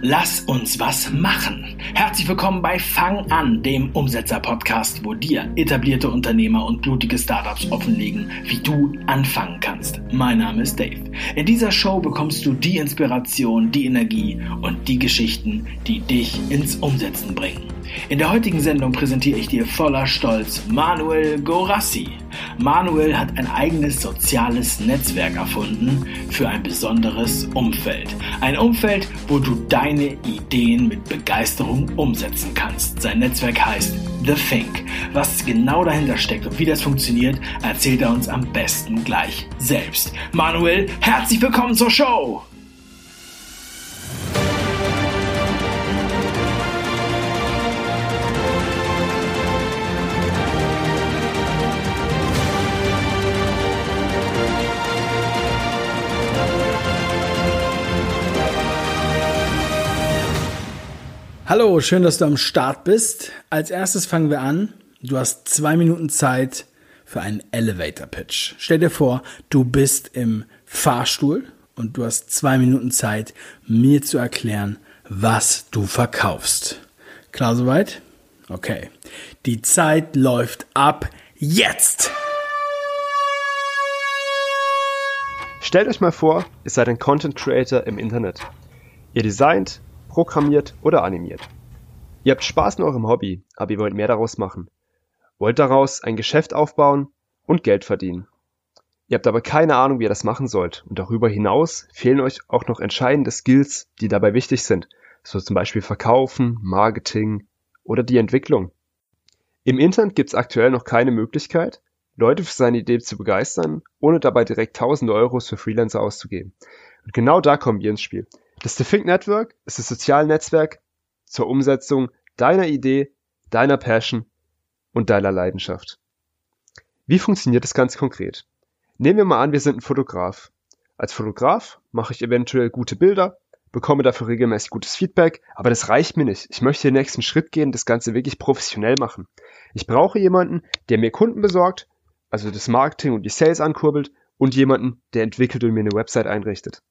Lass uns was machen. Herzlich willkommen bei Fang an, dem Umsetzer-Podcast, wo dir etablierte Unternehmer und blutige Startups offenlegen, wie du anfangen kannst. Mein Name ist Dave. In dieser Show bekommst du die Inspiration, die Energie und die Geschichten, die dich ins Umsetzen bringen. In der heutigen Sendung präsentiere ich dir voller Stolz Manuel Gorassi. Manuel hat ein eigenes soziales Netzwerk erfunden für ein besonderes Umfeld. Ein Umfeld, wo du deine Ideen mit Begeisterung umsetzen kannst. Sein Netzwerk heißt The Think. Was genau dahinter steckt und wie das funktioniert, erzählt er uns am besten gleich selbst. Manuel, herzlich willkommen zur Show! Hallo, schön, dass du am Start bist. Als erstes fangen wir an. Du hast zwei Minuten Zeit für einen Elevator Pitch. Stell dir vor, du bist im Fahrstuhl und du hast zwei Minuten Zeit, mir zu erklären, was du verkaufst. Klar soweit? Okay. Die Zeit läuft ab jetzt. Stellt euch mal vor, ihr seid ein Content Creator im Internet. Ihr designt, programmiert oder animiert. Ihr habt Spaß in eurem Hobby, aber ihr wollt mehr daraus machen. Wollt daraus ein Geschäft aufbauen und Geld verdienen. Ihr habt aber keine Ahnung, wie ihr das machen sollt. Und darüber hinaus fehlen euch auch noch entscheidende Skills, die dabei wichtig sind. So zum Beispiel Verkaufen, Marketing oder die Entwicklung. Im Internet gibt es aktuell noch keine Möglichkeit, Leute für seine Idee zu begeistern, ohne dabei direkt tausende Euros für Freelancer auszugeben. Und genau da kommen wir ins Spiel. Das The Think Network ist das soziale Netzwerk zur Umsetzung deiner Idee, deiner Passion und deiner Leidenschaft. Wie funktioniert das ganz konkret? Nehmen wir mal an, wir sind ein Fotograf. Als Fotograf mache ich eventuell gute Bilder, bekomme dafür regelmäßig gutes Feedback, aber das reicht mir nicht. Ich möchte den nächsten Schritt gehen, das Ganze wirklich professionell machen. Ich brauche jemanden, der mir Kunden besorgt, also das Marketing und die Sales ankurbelt und jemanden, der entwickelt und mir eine Website einrichtet.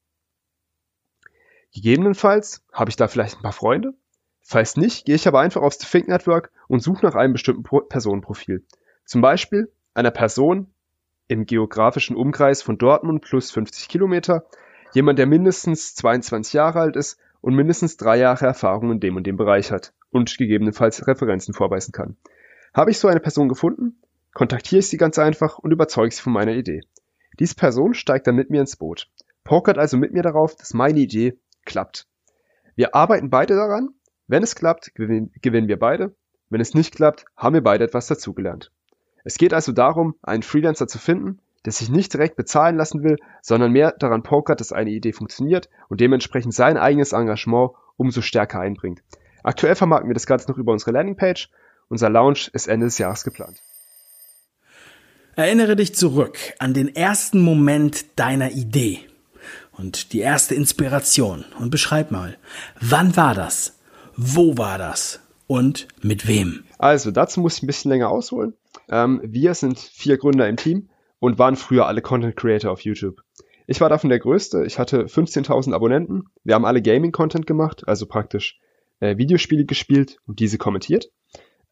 Gegebenenfalls habe ich da vielleicht ein paar Freunde. Falls nicht, gehe ich aber einfach aufs Think Network und suche nach einem bestimmten Personenprofil. Zum Beispiel einer Person im geografischen Umkreis von Dortmund plus 50 Kilometer, jemand, der mindestens 22 Jahre alt ist und mindestens drei Jahre Erfahrung in dem und dem Bereich hat und gegebenenfalls Referenzen vorweisen kann. Habe ich so eine Person gefunden, kontaktiere ich sie ganz einfach und überzeuge sie von meiner Idee. Diese Person steigt dann mit mir ins Boot, pokert also mit mir darauf, dass meine Idee klappt. Wir arbeiten beide daran. Wenn es klappt, gewinnen wir beide. Wenn es nicht klappt, haben wir beide etwas dazugelernt. Es geht also darum, einen Freelancer zu finden, der sich nicht direkt bezahlen lassen will, sondern mehr daran pokert, dass eine Idee funktioniert und dementsprechend sein eigenes Engagement umso stärker einbringt. Aktuell vermarkten wir das Ganze noch über unsere Landingpage. Unser Launch ist Ende des Jahres geplant. Erinnere dich zurück an den ersten Moment deiner Idee und die erste Inspiration und beschreib mal, wann war das? Wo war das? Und mit wem? Also, dazu muss ich ein bisschen länger ausholen. Ähm, wir sind vier Gründer im Team und waren früher alle Content Creator auf YouTube. Ich war davon der Größte. Ich hatte 15.000 Abonnenten. Wir haben alle Gaming-Content gemacht, also praktisch äh, Videospiele gespielt und diese kommentiert.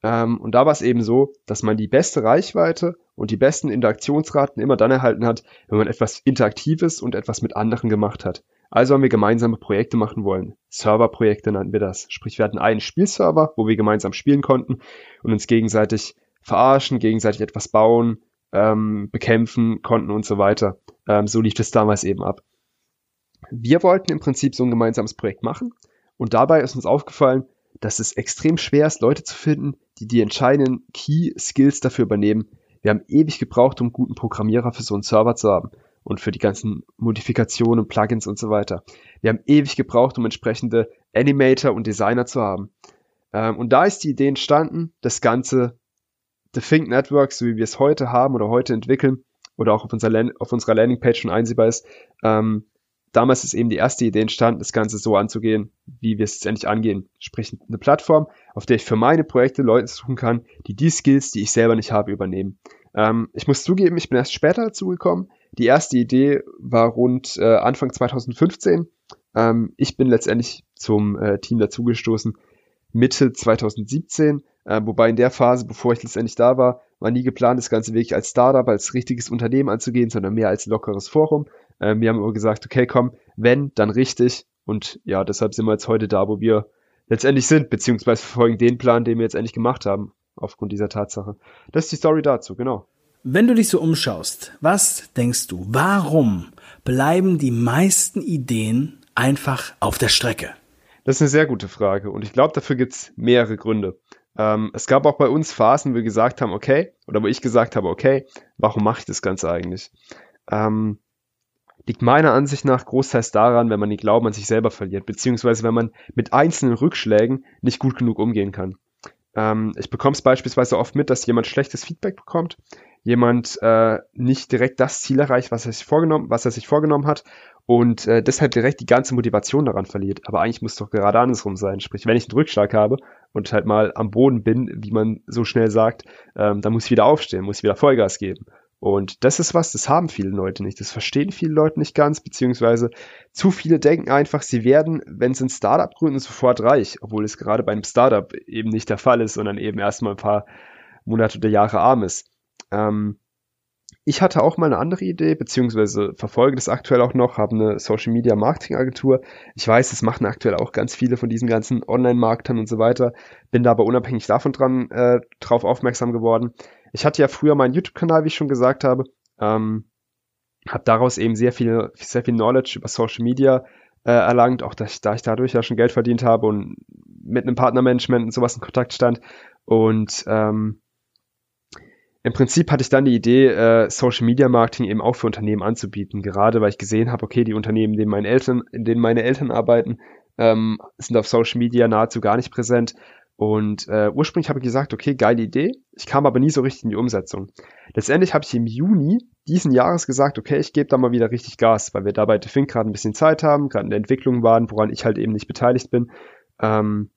Ähm, und da war es eben so, dass man die beste Reichweite und die besten Interaktionsraten immer dann erhalten hat, wenn man etwas Interaktives und etwas mit anderen gemacht hat. Also haben wir gemeinsame Projekte machen wollen. Serverprojekte nannten wir das. Sprich, wir hatten einen Spielserver, wo wir gemeinsam spielen konnten und uns gegenseitig verarschen, gegenseitig etwas bauen, ähm, bekämpfen konnten und so weiter. Ähm, so lief das damals eben ab. Wir wollten im Prinzip so ein gemeinsames Projekt machen und dabei ist uns aufgefallen, dass es extrem schwer ist, Leute zu finden, die die entscheidenden Key Skills dafür übernehmen. Wir haben ewig gebraucht, um guten Programmierer für so einen Server zu haben und für die ganzen Modifikationen, Plugins und so weiter. Wir haben ewig gebraucht, um entsprechende Animator und Designer zu haben. Ähm, und da ist die Idee entstanden, das Ganze The Think Network, so wie wir es heute haben oder heute entwickeln oder auch auf, unserer, auf unserer Landingpage schon einsehbar ist, ähm, damals ist eben die erste Idee entstanden, das Ganze so anzugehen, wie wir es jetzt endlich angehen. Sprich, eine Plattform, auf der ich für meine Projekte Leute suchen kann, die die Skills, die ich selber nicht habe, übernehmen. Ähm, ich muss zugeben, ich bin erst später dazu gekommen. Die erste Idee war rund äh, Anfang 2015. Ähm, ich bin letztendlich zum äh, Team dazugestoßen Mitte 2017, äh, wobei in der Phase, bevor ich letztendlich da war, war nie geplant, das Ganze wirklich als Startup, als richtiges Unternehmen anzugehen, sondern mehr als lockeres Forum. Äh, wir haben aber gesagt, okay, komm, wenn, dann richtig. Und ja, deshalb sind wir jetzt heute da, wo wir letztendlich sind, beziehungsweise verfolgen den Plan, den wir jetzt endlich gemacht haben, aufgrund dieser Tatsache. Das ist die Story dazu, genau. Wenn du dich so umschaust, was denkst du, warum bleiben die meisten Ideen einfach auf der Strecke? Das ist eine sehr gute Frage und ich glaube, dafür gibt es mehrere Gründe. Ähm, es gab auch bei uns Phasen, wo wir gesagt haben, okay, oder wo ich gesagt habe, okay, warum mache ich das Ganze eigentlich? Ähm, liegt meiner Ansicht nach großteils daran, wenn man den Glauben an sich selber verliert, beziehungsweise wenn man mit einzelnen Rückschlägen nicht gut genug umgehen kann. Ähm, ich bekomme es beispielsweise oft mit, dass jemand schlechtes Feedback bekommt, jemand äh, nicht direkt das Ziel erreicht, was er sich vorgenommen, was er sich vorgenommen hat und äh, deshalb direkt die ganze Motivation daran verliert. Aber eigentlich muss es doch gerade andersrum sein. Sprich, wenn ich einen Rückschlag habe und halt mal am Boden bin, wie man so schnell sagt, ähm, dann muss ich wieder aufstehen, muss ich wieder Vollgas geben. Und das ist was, das haben viele Leute nicht. Das verstehen viele Leute nicht ganz, beziehungsweise zu viele denken einfach, sie werden, wenn sie ein Startup gründen, sofort reich, obwohl es gerade bei einem Startup eben nicht der Fall ist, sondern eben erstmal ein paar Monate oder Jahre arm ist. Ähm, ich hatte auch mal eine andere Idee, beziehungsweise verfolge das aktuell auch noch, habe eine Social Media Marketing Agentur. Ich weiß, das machen aktuell auch ganz viele von diesen ganzen Online-Marktern und so weiter. Bin da aber unabhängig davon dran äh, drauf aufmerksam geworden ich hatte ja früher meinen YouTube-Kanal, wie ich schon gesagt habe, ähm, habe daraus eben sehr viel, sehr viel Knowledge über Social Media äh, erlangt, auch dass ich, da ich dadurch ja schon Geld verdient habe und mit einem Partnermanagement und sowas in Kontakt stand. Und ähm, im Prinzip hatte ich dann die Idee, äh, Social Media Marketing eben auch für Unternehmen anzubieten, gerade weil ich gesehen habe, okay, die Unternehmen, in denen meine Eltern, in denen meine Eltern arbeiten, ähm, sind auf Social Media nahezu gar nicht präsent und äh, ursprünglich habe ich gesagt, okay, geile Idee. Ich kam aber nie so richtig in die Umsetzung. Letztendlich habe ich im Juni diesen Jahres gesagt, okay, ich gebe da mal wieder richtig Gas, weil wir dabei bei Fink gerade ein bisschen Zeit haben, gerade in der Entwicklung waren, woran ich halt eben nicht beteiligt bin. Ähm,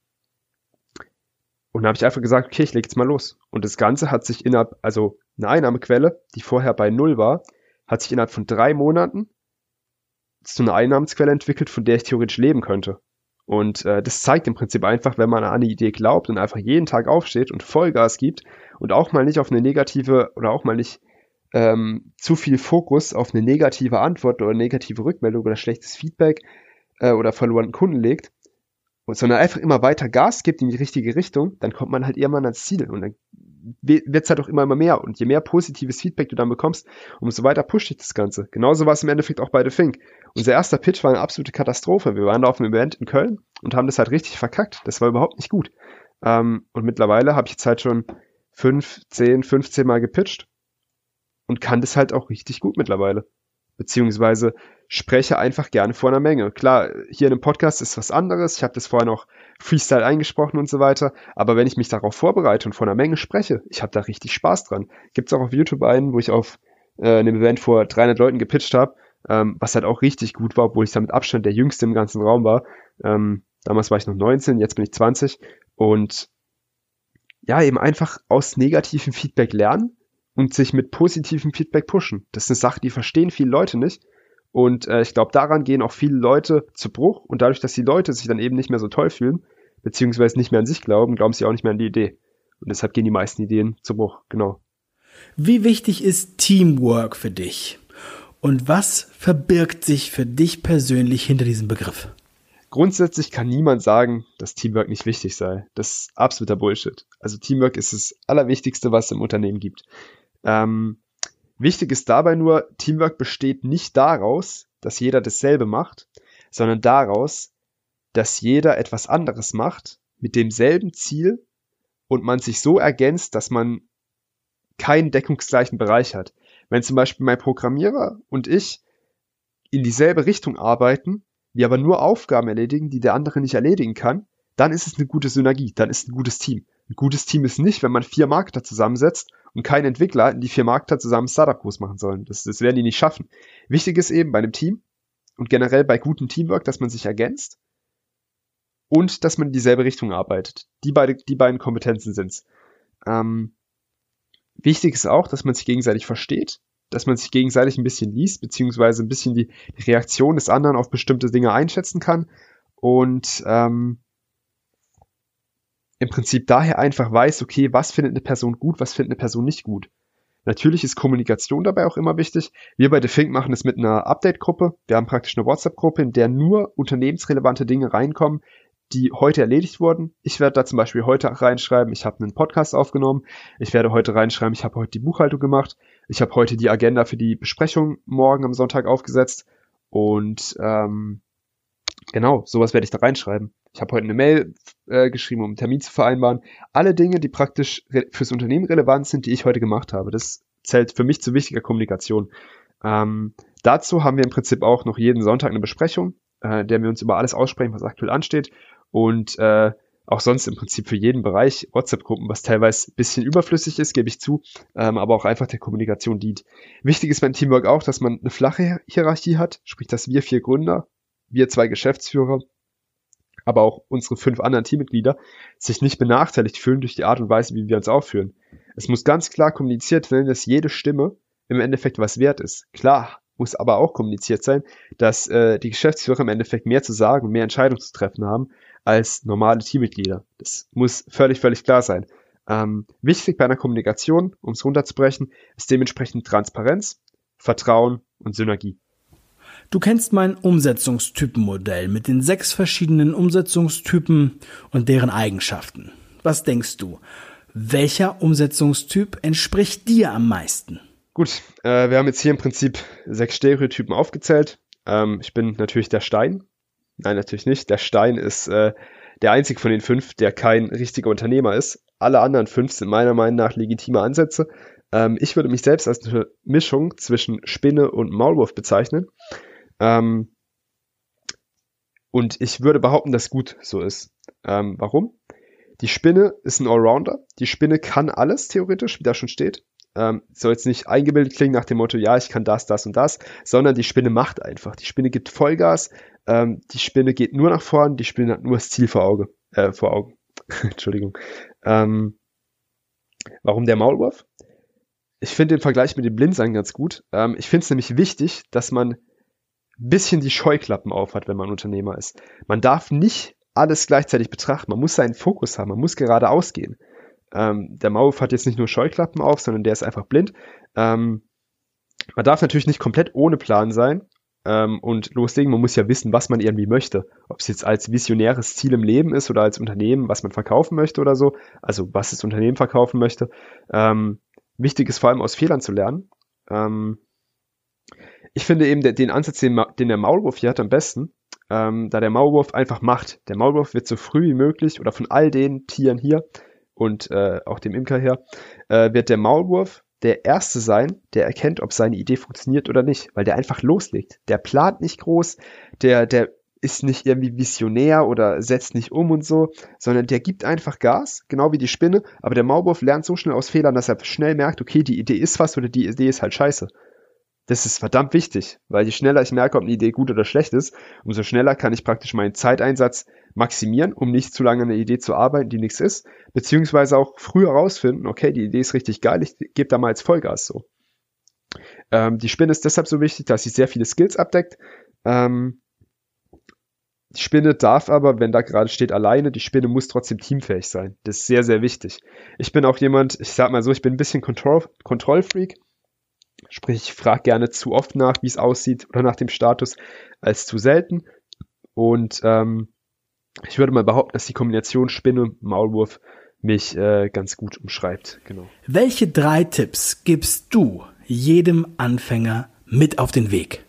und da habe ich einfach gesagt, okay, ich lege jetzt mal los. Und das Ganze hat sich innerhalb, also eine Einnahmequelle, die vorher bei null war, hat sich innerhalb von drei Monaten zu einer Einnahmensquelle entwickelt, von der ich theoretisch leben könnte. Und äh, das zeigt im Prinzip einfach, wenn man an eine Idee glaubt und einfach jeden Tag aufsteht und Vollgas gibt und auch mal nicht auf eine negative oder auch mal nicht ähm, zu viel Fokus auf eine negative Antwort oder negative Rückmeldung oder schlechtes Feedback äh, oder verlorenen Kunden legt, sondern einfach immer weiter Gas gibt in die richtige Richtung, dann kommt man halt irgendwann ans Ziel und dann wird es halt auch immer, immer mehr. Und je mehr positives Feedback du dann bekommst, umso weiter pusht dich das Ganze. Genauso war es im Endeffekt auch bei The Fink. Unser erster Pitch war eine absolute Katastrophe. Wir waren da auf einem Event in Köln und haben das halt richtig verkackt. Das war überhaupt nicht gut. Ähm, und mittlerweile habe ich jetzt halt schon fünf, zehn, 15 Mal gepitcht und kann das halt auch richtig gut mittlerweile beziehungsweise spreche einfach gerne vor einer Menge. Klar, hier in einem Podcast ist was anderes. Ich habe das vorher noch Freestyle eingesprochen und so weiter. Aber wenn ich mich darauf vorbereite und vor einer Menge spreche, ich habe da richtig Spaß dran. Gibt es auch auf YouTube einen, wo ich auf äh, einem Event vor 300 Leuten gepitcht habe, ähm, was halt auch richtig gut war, obwohl ich da mit Abstand der Jüngste im ganzen Raum war. Ähm, damals war ich noch 19, jetzt bin ich 20 und ja, eben einfach aus negativem Feedback lernen und sich mit positivem Feedback pushen. Das ist eine Sache, die verstehen viele Leute nicht. Und äh, ich glaube, daran gehen auch viele Leute zu Bruch. Und dadurch, dass die Leute sich dann eben nicht mehr so toll fühlen, beziehungsweise nicht mehr an sich glauben, glauben sie auch nicht mehr an die Idee. Und deshalb gehen die meisten Ideen zu Bruch, genau. Wie wichtig ist Teamwork für dich? Und was verbirgt sich für dich persönlich hinter diesem Begriff? Grundsätzlich kann niemand sagen, dass Teamwork nicht wichtig sei. Das ist absoluter Bullshit. Also Teamwork ist das Allerwichtigste, was es im Unternehmen gibt. Ähm, wichtig ist dabei nur, Teamwork besteht nicht daraus, dass jeder dasselbe macht, sondern daraus, dass jeder etwas anderes macht mit demselben Ziel und man sich so ergänzt, dass man keinen deckungsgleichen Bereich hat. Wenn zum Beispiel mein Programmierer und ich in dieselbe Richtung arbeiten, wir aber nur Aufgaben erledigen, die der andere nicht erledigen kann, dann ist es eine gute Synergie, dann ist ein gutes Team. Ein gutes Team ist nicht, wenn man vier Marketer zusammensetzt und kein Entwickler die vier Marketer zusammen Startup groß machen sollen. Das, das werden die nicht schaffen. Wichtig ist eben bei einem Team und generell bei gutem Teamwork, dass man sich ergänzt und dass man in dieselbe Richtung arbeitet. Die, beide, die beiden Kompetenzen sind's. Ähm, wichtig ist auch, dass man sich gegenseitig versteht, dass man sich gegenseitig ein bisschen liest, beziehungsweise ein bisschen die, die Reaktion des anderen auf bestimmte Dinge einschätzen kann und ähm, im Prinzip daher einfach weiß, okay, was findet eine Person gut, was findet eine Person nicht gut. Natürlich ist Kommunikation dabei auch immer wichtig. Wir bei The Think machen es mit einer Update-Gruppe. Wir haben praktisch eine WhatsApp-Gruppe, in der nur unternehmensrelevante Dinge reinkommen, die heute erledigt wurden. Ich werde da zum Beispiel heute reinschreiben, ich habe einen Podcast aufgenommen. Ich werde heute reinschreiben, ich habe heute die Buchhaltung gemacht. Ich habe heute die Agenda für die Besprechung morgen am Sonntag aufgesetzt. Und ähm, genau, sowas werde ich da reinschreiben. Ich habe heute eine Mail äh, geschrieben, um einen Termin zu vereinbaren. Alle Dinge, die praktisch fürs Unternehmen relevant sind, die ich heute gemacht habe. Das zählt für mich zu wichtiger Kommunikation. Ähm, dazu haben wir im Prinzip auch noch jeden Sonntag eine Besprechung, äh, der wir uns über alles aussprechen, was aktuell ansteht und äh, auch sonst im Prinzip für jeden Bereich WhatsApp-Gruppen, was teilweise ein bisschen überflüssig ist, gebe ich zu, ähm, aber auch einfach der Kommunikation dient. Wichtig ist beim Teamwork auch, dass man eine flache Hierarchie hat, sprich, dass wir vier Gründer, wir zwei Geschäftsführer, aber auch unsere fünf anderen Teammitglieder sich nicht benachteiligt fühlen durch die Art und Weise, wie wir uns aufführen. Es muss ganz klar kommuniziert werden, dass jede Stimme im Endeffekt was wert ist. Klar muss aber auch kommuniziert sein, dass äh, die Geschäftsführer im Endeffekt mehr zu sagen und mehr Entscheidungen zu treffen haben als normale Teammitglieder. Das muss völlig, völlig klar sein. Ähm, wichtig bei einer Kommunikation, um es runterzubrechen, ist dementsprechend Transparenz, Vertrauen und Synergie. Du kennst mein Umsetzungstypenmodell mit den sechs verschiedenen Umsetzungstypen und deren Eigenschaften. Was denkst du? Welcher Umsetzungstyp entspricht dir am meisten? Gut, äh, wir haben jetzt hier im Prinzip sechs Stereotypen aufgezählt. Ähm, ich bin natürlich der Stein, Nein, natürlich nicht. Der Stein ist äh, der einzige von den fünf, der kein richtiger Unternehmer ist. Alle anderen fünf sind meiner Meinung nach legitime Ansätze. Ähm, ich würde mich selbst als eine Mischung zwischen Spinne und Maulwurf bezeichnen. Ähm, und ich würde behaupten, dass gut so ist. Ähm, warum? Die Spinne ist ein Allrounder. Die Spinne kann alles theoretisch, wie da schon steht. Ähm, soll jetzt nicht eingebildet klingen nach dem Motto, ja, ich kann das, das und das, sondern die Spinne macht einfach. Die Spinne gibt Vollgas, ähm, die Spinne geht nur nach vorn, die Spinne hat nur das Ziel vor Auge, äh, vor Augen. Entschuldigung. Ähm, warum der Maulwurf? Ich finde den Vergleich mit dem Blindsein ganz gut. Ähm, ich finde es nämlich wichtig, dass man bisschen die Scheuklappen aufhat, wenn man Unternehmer ist. Man darf nicht alles gleichzeitig betrachten. Man muss seinen Fokus haben. Man muss geradeaus gehen. Ähm, der Maulwurf hat jetzt nicht nur Scheuklappen auf, sondern der ist einfach blind. Ähm, man darf natürlich nicht komplett ohne Plan sein ähm, und loslegen. Man muss ja wissen, was man irgendwie möchte. Ob es jetzt als visionäres Ziel im Leben ist oder als Unternehmen, was man verkaufen möchte oder so. Also was das Unternehmen verkaufen möchte. Ähm, wichtig ist vor allem aus Fehlern zu lernen. Ähm, ich finde eben den Ansatz, den, der Maulwurf hier hat, am besten, ähm, da der Maulwurf einfach macht. Der Maulwurf wird so früh wie möglich oder von all den Tieren hier und äh, auch dem Imker her, äh, wird der Maulwurf der Erste sein, der erkennt, ob seine Idee funktioniert oder nicht, weil der einfach loslegt. Der plant nicht groß, der, der ist nicht irgendwie visionär oder setzt nicht um und so, sondern der gibt einfach Gas, genau wie die Spinne, aber der Maulwurf lernt so schnell aus Fehlern, dass er schnell merkt, okay, die Idee ist was oder die Idee ist halt scheiße. Das ist verdammt wichtig, weil je schneller ich merke, ob eine Idee gut oder schlecht ist, umso schneller kann ich praktisch meinen Zeiteinsatz maximieren, um nicht zu lange an einer Idee zu arbeiten, die nichts ist, beziehungsweise auch früher rausfinden, okay, die Idee ist richtig geil, ich gebe da mal als Vollgas so. Ähm, die Spinne ist deshalb so wichtig, dass sie sehr viele Skills abdeckt. Ähm, die Spinne darf aber, wenn da gerade steht, alleine, die Spinne muss trotzdem teamfähig sein. Das ist sehr, sehr wichtig. Ich bin auch jemand, ich sag mal so, ich bin ein bisschen Kontrollfreak. Sprich, ich frage gerne zu oft nach, wie es aussieht oder nach dem Status, als zu selten. Und ähm, ich würde mal behaupten, dass die Kombination Spinne Maulwurf mich äh, ganz gut umschreibt. Genau. Welche drei Tipps gibst du jedem Anfänger mit auf den Weg?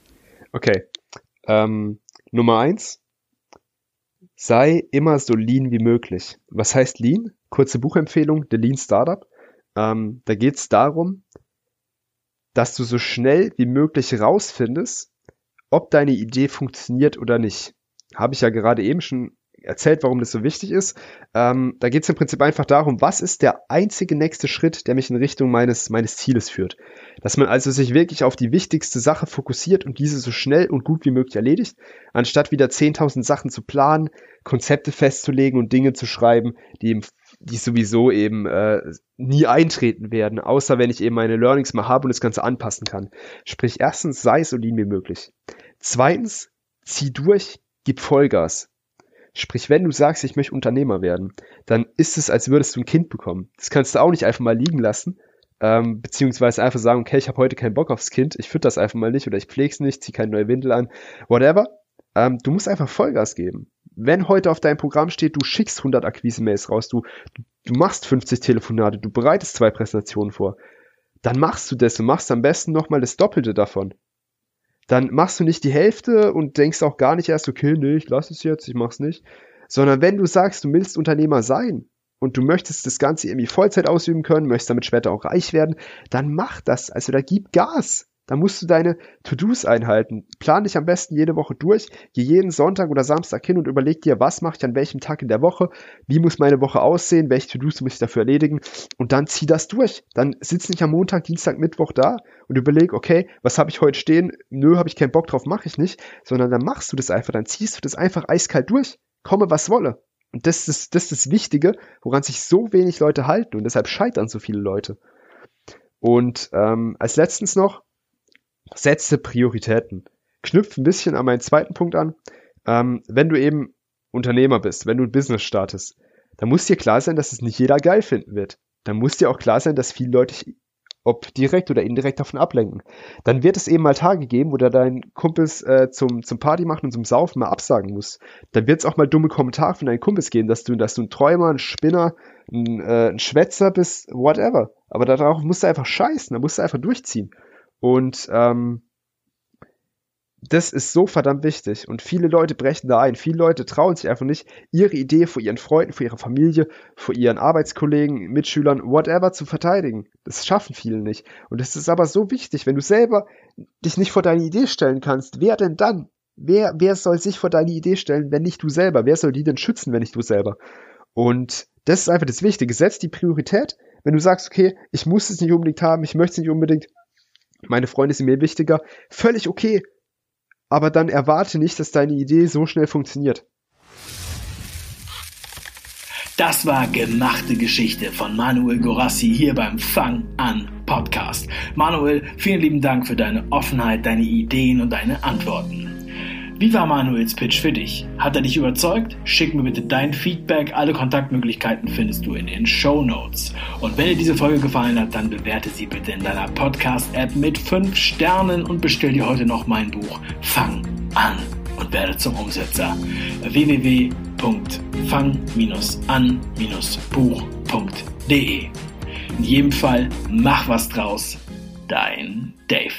Okay. Ähm, Nummer eins. Sei immer so lean wie möglich. Was heißt lean? Kurze Buchempfehlung, The Lean Startup. Ähm, da geht es darum, dass du so schnell wie möglich rausfindest, ob deine Idee funktioniert oder nicht. Habe ich ja gerade eben schon erzählt, warum das so wichtig ist. Ähm, da geht es im Prinzip einfach darum, was ist der einzige nächste Schritt, der mich in Richtung meines, meines Zieles führt. Dass man also sich wirklich auf die wichtigste Sache fokussiert und diese so schnell und gut wie möglich erledigt, anstatt wieder 10.000 Sachen zu planen, Konzepte festzulegen und Dinge zu schreiben, die im die sowieso eben äh, nie eintreten werden, außer wenn ich eben meine Learnings mal habe und das Ganze anpassen kann. Sprich, erstens, sei so lean wie möglich. Zweitens, zieh durch, gib Vollgas. Sprich, wenn du sagst, ich möchte Unternehmer werden, dann ist es, als würdest du ein Kind bekommen. Das kannst du auch nicht einfach mal liegen lassen, ähm, beziehungsweise einfach sagen, okay, ich habe heute keinen Bock aufs Kind, ich fütter das einfach mal nicht oder ich pfleg's nicht, zieh keine neue Windel an, whatever. Ähm, du musst einfach Vollgas geben. Wenn heute auf deinem Programm steht, du schickst 100 Akquise-Mails raus, du, du machst 50 Telefonate, du bereitest zwei Präsentationen vor, dann machst du das und machst am besten nochmal das Doppelte davon. Dann machst du nicht die Hälfte und denkst auch gar nicht erst, okay, nee, ich lass es jetzt, ich mach's nicht. Sondern wenn du sagst, du willst Unternehmer sein und du möchtest das Ganze irgendwie Vollzeit ausüben können, möchtest damit später auch reich werden, dann mach das. Also da gib Gas. Da musst du deine To-Dos einhalten. Plan dich am besten jede Woche durch. Geh jeden Sonntag oder Samstag hin und überleg dir, was mache ich an welchem Tag in der Woche? Wie muss meine Woche aussehen? Welche To-Dos muss ich dafür erledigen? Und dann zieh das durch. Dann sitz nicht am Montag, Dienstag, Mittwoch da und überleg, okay, was habe ich heute stehen? Nö, habe ich keinen Bock drauf, mache ich nicht. Sondern dann machst du das einfach. Dann ziehst du das einfach eiskalt durch. Komme, was wolle. Und das ist, das ist das Wichtige, woran sich so wenig Leute halten. Und deshalb scheitern so viele Leute. Und ähm, als letztens noch, setze Prioritäten. Knüpft ein bisschen an meinen zweiten Punkt an. Ähm, wenn du eben Unternehmer bist, wenn du ein Business startest, dann muss dir klar sein, dass es nicht jeder geil finden wird. Dann muss dir auch klar sein, dass viele Leute ob direkt oder indirekt davon ablenken. Dann wird es eben mal Tage geben, wo du deinen Kumpels äh, zum, zum Party machen und zum Saufen mal absagen musst. Dann wird es auch mal dumme Kommentare von deinen Kumpels geben, dass du, dass du ein Träumer, ein Spinner, ein, äh, ein Schwätzer bist, whatever. Aber darauf musst du einfach scheißen, da musst du einfach durchziehen. Und ähm, das ist so verdammt wichtig. Und viele Leute brechen da ein. Viele Leute trauen sich einfach nicht, ihre Idee vor ihren Freunden, vor ihrer Familie, vor ihren Arbeitskollegen, Mitschülern, whatever zu verteidigen. Das schaffen viele nicht. Und es ist aber so wichtig, wenn du selber dich nicht vor deine Idee stellen kannst, wer denn dann? Wer, wer soll sich vor deine Idee stellen, wenn nicht du selber? Wer soll die denn schützen, wenn nicht du selber? Und das ist einfach das Wichtige. Setz die Priorität. Wenn du sagst, okay, ich muss es nicht unbedingt haben, ich möchte es nicht unbedingt, meine Freunde sind mir wichtiger, völlig okay. Aber dann erwarte nicht, dass deine Idee so schnell funktioniert. Das war gemachte Geschichte von Manuel Gorassi hier beim Fang an Podcast. Manuel, vielen lieben Dank für deine Offenheit, deine Ideen und deine Antworten. Wie war Manuels Pitch für dich? Hat er dich überzeugt? Schick mir bitte dein Feedback. Alle Kontaktmöglichkeiten findest du in den Show Notes. Und wenn dir diese Folge gefallen hat, dann bewerte sie bitte in deiner Podcast-App mit 5 Sternen und bestell dir heute noch mein Buch Fang an und werde zum Umsetzer. www.fang-an-buch.de In jedem Fall, mach was draus. Dein Dave.